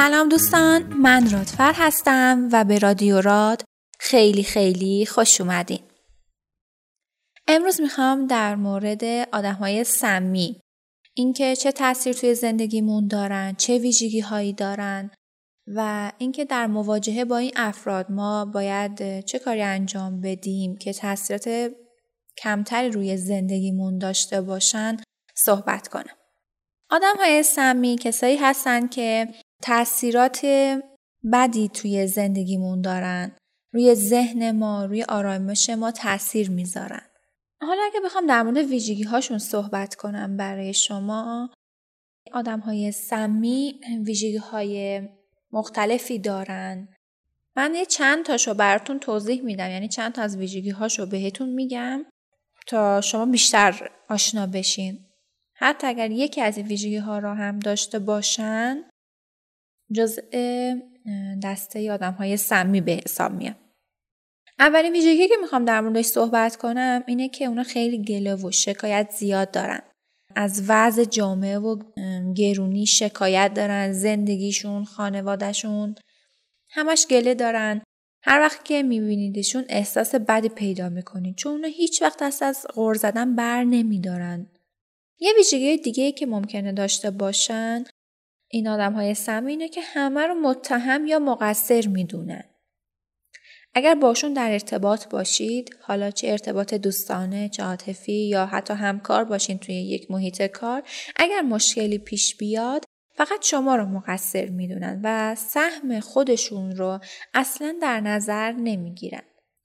سلام دوستان من رادفر هستم و به رادیو راد خیلی خیلی خوش اومدین امروز می‌خوام در مورد آدم های سمی اینکه چه تاثیر توی زندگیمون دارن چه ویژگی هایی دارن و اینکه در مواجهه با این افراد ما باید چه کاری انجام بدیم که تاثیرات کمتری روی زندگیمون داشته باشن صحبت کنم. آدم های سمی کسایی هستن که تاثیرات بدی توی زندگیمون دارن. روی ذهن ما، روی آرامش ما تاثیر می‌ذارن. حالا اگه بخوام در مورد ویژگی هاشون صحبت کنم برای شما آدم های سمی ویژگی های مختلفی دارن من یه چند تاشو براتون توضیح میدم یعنی چند تا از ویژگی هاشو بهتون میگم تا شما بیشتر آشنا بشین حتی اگر یکی از این ویژگی ها را هم داشته باشن جزء دسته آدم های سمی به حساب میاد. اولین ویژگی که می‌خوام در موردش صحبت کنم اینه که اونا خیلی گله و شکایت زیاد دارن. از وضع جامعه و گرونی شکایت دارن زندگیشون خانوادهشون همش گله دارن. هر وقت که میبینیدشون احساس بدی پیدا می‌کنید چون اونا هیچ وقت دست از غور زدن بر نمیدارن. یه ویژگی دیگه که ممکنه داشته باشن این آدم های سمی که همه رو متهم یا مقصر می‌دونن. اگر باشون در ارتباط باشید حالا چه ارتباط دوستانه چه عاطفی یا حتی همکار باشین توی یک محیط کار اگر مشکلی پیش بیاد فقط شما رو مقصر می‌دونن و سهم خودشون رو اصلا در نظر نمی‌گیرن.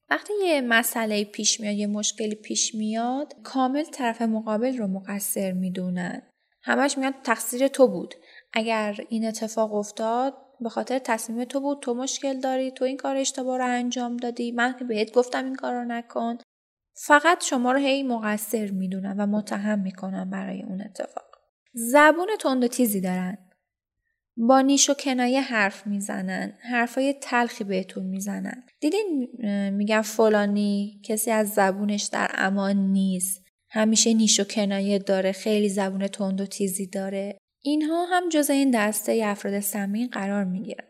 وقتی یه مسئله پیش میاد یه مشکلی پیش میاد کامل طرف مقابل رو مقصر می‌دونن. همش میاد تقصیر تو بود. اگر این اتفاق افتاد به خاطر تصمیم تو بود تو مشکل داری تو این کار اشتباه رو انجام دادی من که بهت گفتم این کار رو نکن. فقط شما رو هی مقصر می‌دونن و متهم می‌کنن برای اون اتفاق. زبون تند و تیزی دارن. با نیش و کنایه حرف می‌زنن. حرفای تلخی بهتون می‌زنن. دیدین میگن فلانی کسی از زبونش در امان نیست. همیشه نیش و کنایه داره خیلی زبون تند و تیزی داره. اینها هم جز این دسته افراد سمی قرار می‌گیرن.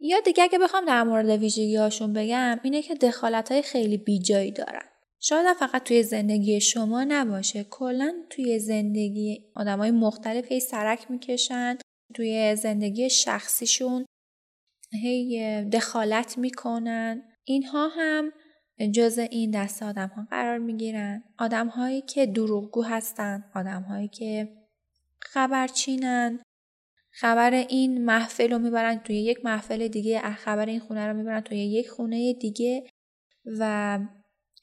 یا دیگه اگه بخوام در مورد ویژگی هاشون بگم اینه که دخالت های خیلی بیجایی دارن. شاید فقط توی زندگی شما نباشه. کلا توی زندگی آدم های مختلف هی سرک می‌کشن توی زندگی شخصیشون هی دخالت می‌کنن. اینها هم جز این دسته آدم ها قرار می‌گیرن. آدم هایی که دروغگو هستن آدم هایی که خبرچینن. خبر این محفل رو می‌برن توی یک محفل دیگه خبر این خونه رو می‌برن توی یک خونه دیگه و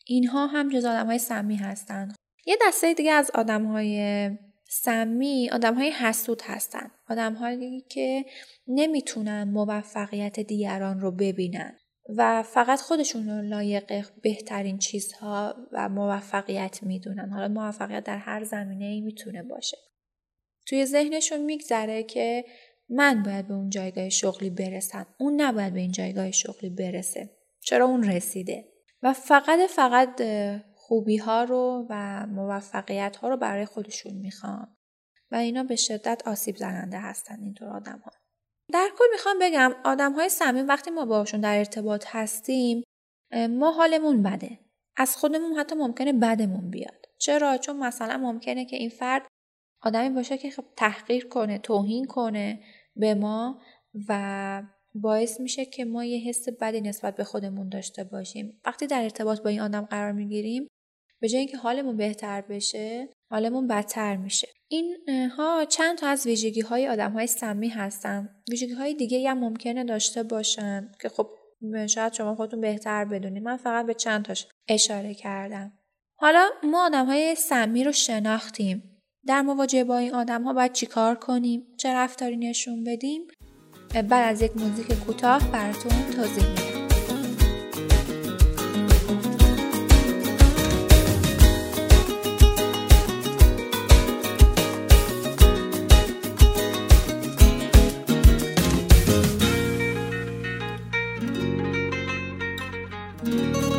اینها هم جز آدم های سمی هستن. یه دسته دیگه از آدم های سمی آدم های حسود هستن. آدم هایی که نمی‌تونن موفقیت دیگران رو ببینن و فقط خودشون رو لایق بهترین چیزها و موفقیت می‌دونن. حالا موفقیت در هر زمینه ای می‌تونه باشه. توی ذهنشون میگذره که من باید به اون جایگاه شغلی برسم اون نباید به این جایگاه شغلی برسه چرا اون رسیده و فقط فقط خوبی ها رو و موفقیت ها رو برای خودشون می‌خوان و اینا به شدت آسیب زننده هستن اینطور آدم ها. در کل می‌خوام بگم آدم های سمیم وقتی ما باشون در ارتباط هستیم ما حالمون بده. از خودمون حتی ممکنه بدمون بیاد. چرا؟ چون مثلا ممکنه که این فرد آدمی باشه که خب تحقیر کنه توهین کنه به ما و باعث میشه که ما یه حس بدی نسبت به خودمون داشته باشیم. وقتی در ارتباط با این آدم قرار می‌گیریم به جای اینکه حالمون بهتر بشه حالمون بدتر میشه. این ها چند تا از ویژگی های آدم های سمی هستن. ویژگی های دیگه هم ممکنه داشته باشن که خب شاید شما خودتون بهتر بدونید. من فقط به چند تاش اشاره کردم. حالا ما آدم های سمی رو شناختیم. در مواجهه با این آدم ها باید چیکار کنیم؟ چه رفتاری نشون بدیم؟ بعد از یک موزیک کوتاه براتون توضیح میدم. thank you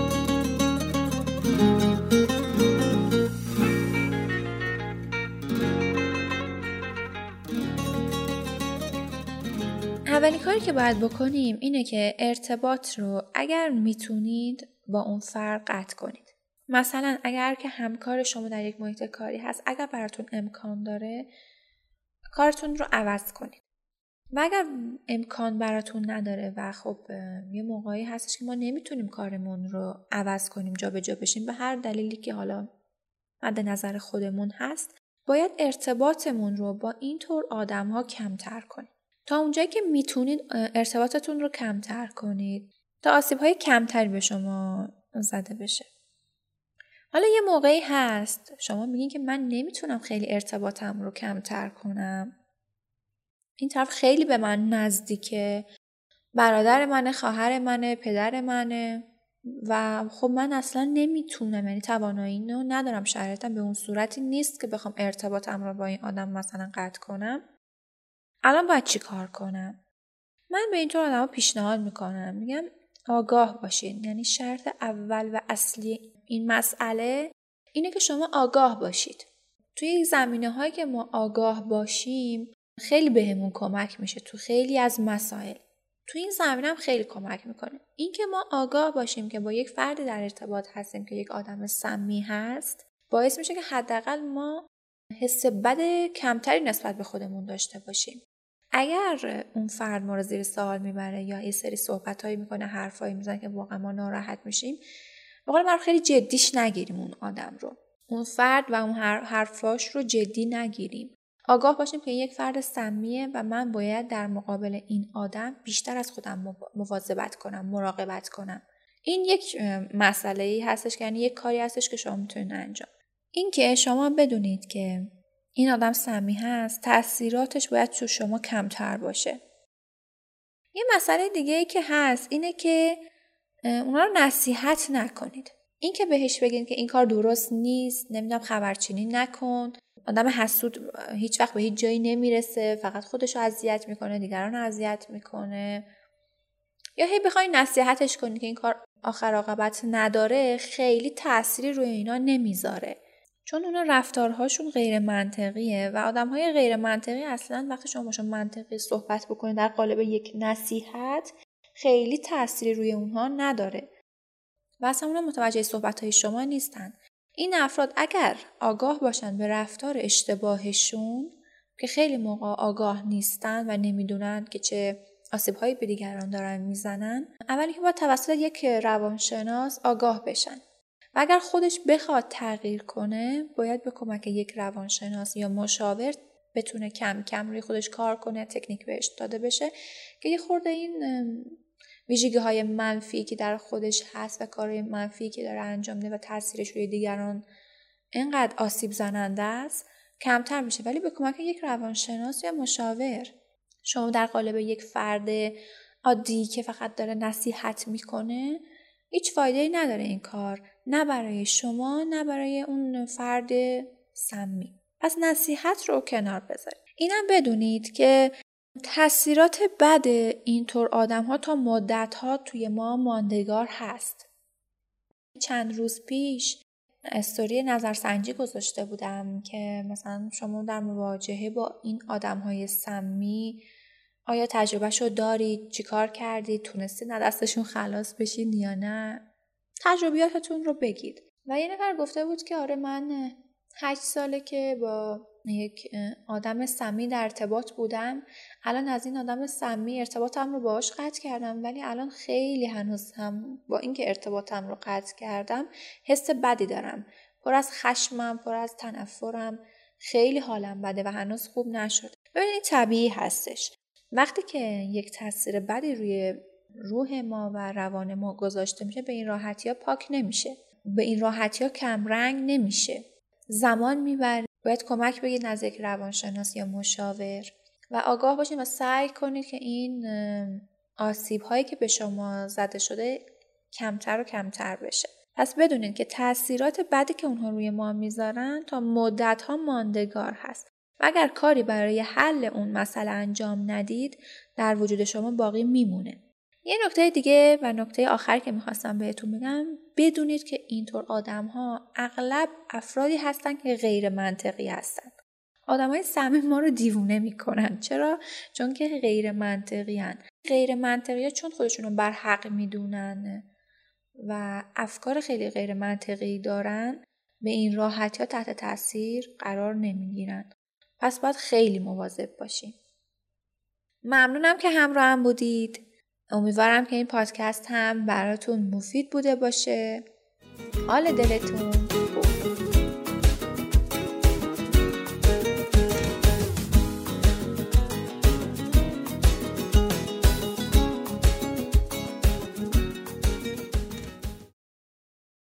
کاری که باید بکنیم اینه که ارتباط رو اگر می‌تونید با اون فرق قطع کنید. مثلا اگر که همکار شما در یک محیط کاری هست اگر براتون امکان داره کارتون رو عوض کنید. و اگر امکان براتون نداره و خب یه موقعی هستش که ما نمی‌تونیم کارمون رو عوض کنیم جا به جا بشیم به هر دلیلی که حالا مد نظر خودمون هست باید ارتباطمون رو با این طور آدم ها کمتر کنیم تا اونجایی که می‌تونید ارتباطتون رو کمتر کنید. تا آسیب های کمتری به شما زده بشه. حالا یه موقعی هست. شما میگین که من نمی‌تونم خیلی ارتباطم رو کمتر کنم. این طرف خیلی به من نزدیکه. برادر منه خواهر منه پدر منه. و خب من اصلا نمی‌تونم یعنی توانایی اینو ندارم. شرایطم به اون صورتی نیست که بخوام ارتباطم رو با این آدم مثلا قطع کنم. الان باید چی کار کنم؟ من به اینطور آدم پیشنهاد می‌کنم. میگم آگاه باشین. یعنی شرط اول و اصلی این مسئله اینه که شما آگاه باشید. توی زمینه هایی که ما آگاه باشیم خیلی بهمون کمک میشه تو خیلی از مسائل. تو این زمینه هم خیلی کمک می‌کنه. اینکه ما آگاه باشیم که با یک فرد در ارتباط هستیم که یک آدم سمی هست باعث میشه که حداقل ما حس بد کمتری نسبت به خودمون داشته باشیم. اگر اون فرد ما رو زیر سوال می‌بره یا یه سری صحبت هایی می‌کنه حرفایی می‌زنه که واقعا ما ناراحت میشیم بقول من خیلی جدیش نگیریم اون آدم رو. اون فرد و اون حرفاش رو جدی نگیریم. آگاه باشیم که یک فرد سمیه و من باید در مقابل این آدم بیشتر از خودم مواظبت کنم مراقبت کنم. این یک مسئله ای هستش که یعنی یک کاری هستش که شما می‌تونید انجام. اینکه شما بدونید که این آدم سمی هست. تاثیراتش باید تو شما کمتر باشه. یه مسئله دیگه ای که هست اینه که اونا رو نصیحت نکنید. اینکه بهش بگید که این کار درست نیست نمی‌دونم خبرچینی نکن. آدم حسود هیچ وقت به هیچ جایی نمی‌رسه. فقط خودش رو اذیت می‌کنه دیگران رو اذیت می‌کنه. یا هی بخوای نصیحتش کنی که این کار آخر عاقبت نداره خیلی تأثیری روی اینا نمی‌ذاره. چون اونا رفتارهاشون غیر منطقیه و آدم های غیر منطقی اصلا وقتی شما باشون منطقی صحبت بکنید در قالب یک نصیحت خیلی تأثیری روی اونها نداره. و اصلا اونا متوجه صحبت های شما نیستن. این افراد اگر آگاه باشن به رفتار اشتباهشون که خیلی موقع آگاه نیستن و نمی‌دونن که چه آسیب هایی به دیگران دارن می‌زنن اولی که باید توسط یک روانشناس آگاه بشن. و اگر خودش بخواد تغییر کنه باید به کمک یک روانشناس یا مشاور بتونه کم کم روی خودش کار کنه تکنیک بهش داده بشه که یه خورده این ویژگی های منفی که در خودش هست و کارهای منفی که داره انجام میده و تاثیرش روی دیگران اینقدر آسیب زننده است کمتر میشه. ولی به کمک یک روانشناس یا مشاور شما در قالب یک فرد عادی که فقط داره نصیحت می‌کنه هیچ فایده ای نداره این کار. نه برای شما نه برای اون فرد سمی پس نصیحت رو کنار بذارید اینم بدونید که تاثیرات بد اینطور آدم ها تا مدت ها توی ما ماندگار هست. چند روز پیش استوری نظرسنجی گذاشته بودم که مثلا شما در مواجهه با این آدم های سمی آیا تجربه شو دارید؟ چیکار کردید؟ تونستید از دستشون خلاص بشین یا نه؟ تجربیاتتون رو بگید. و یه نفر گفته بود که آره من هشت ساله که با یک آدم سمی در ارتباط بودم الان از این آدم سمی ارتباطم رو باهاش قطع کردم ولی الان خیلی هنوز هم با اینکه ارتباطم رو قطع کردم حس بدی دارم. پر از خشمم پر از تنفرم خیلی حالم بده و هنوز خوب نشد ببینید طبیعی هستش. وقتی که یک تاثیر بدی روی روح ما و روان ما گذاشته میشه به این راحتی ها پاک نمیشه. به این راحتی ها کمرنگ نمیشه. زمان می‌بره. باید کمک بگید نزد یک روانشناس یا مشاور. و آگاه باشید و سعی کنید که این آسیب هایی که به شما زده شده کمتر و کمتر بشه. پس بدونید که تاثیرات بدی که اونها روی ما می‌ذارن تا مدت ها ماندگار هست. و اگر کاری برای حل اون مسئله انجام ندید در وجود شما باقی میمونه. یه نکته دیگه و نکته آخر که می‌خواستم بهتون بگم بدونید که اینطور آدم ها اغلب افرادی هستن که غیر منطقی هستن. آدمای سمی ما رو دیوونه می‌کنن. چرا؟ چون که غیر منطقی هن. غیر منطقی چون خودشون رو بر حق می‌دونن و افکار خیلی غیر منطقی دارن به این راحتی ها تحت تاثیر قرار نمی‌گیرن. پس باید خیلی مواظب باشیم ممنونم که همراه هم بودید. امیدوارم که این پادکست هم براتون مفید بوده باشه. حال دلتون.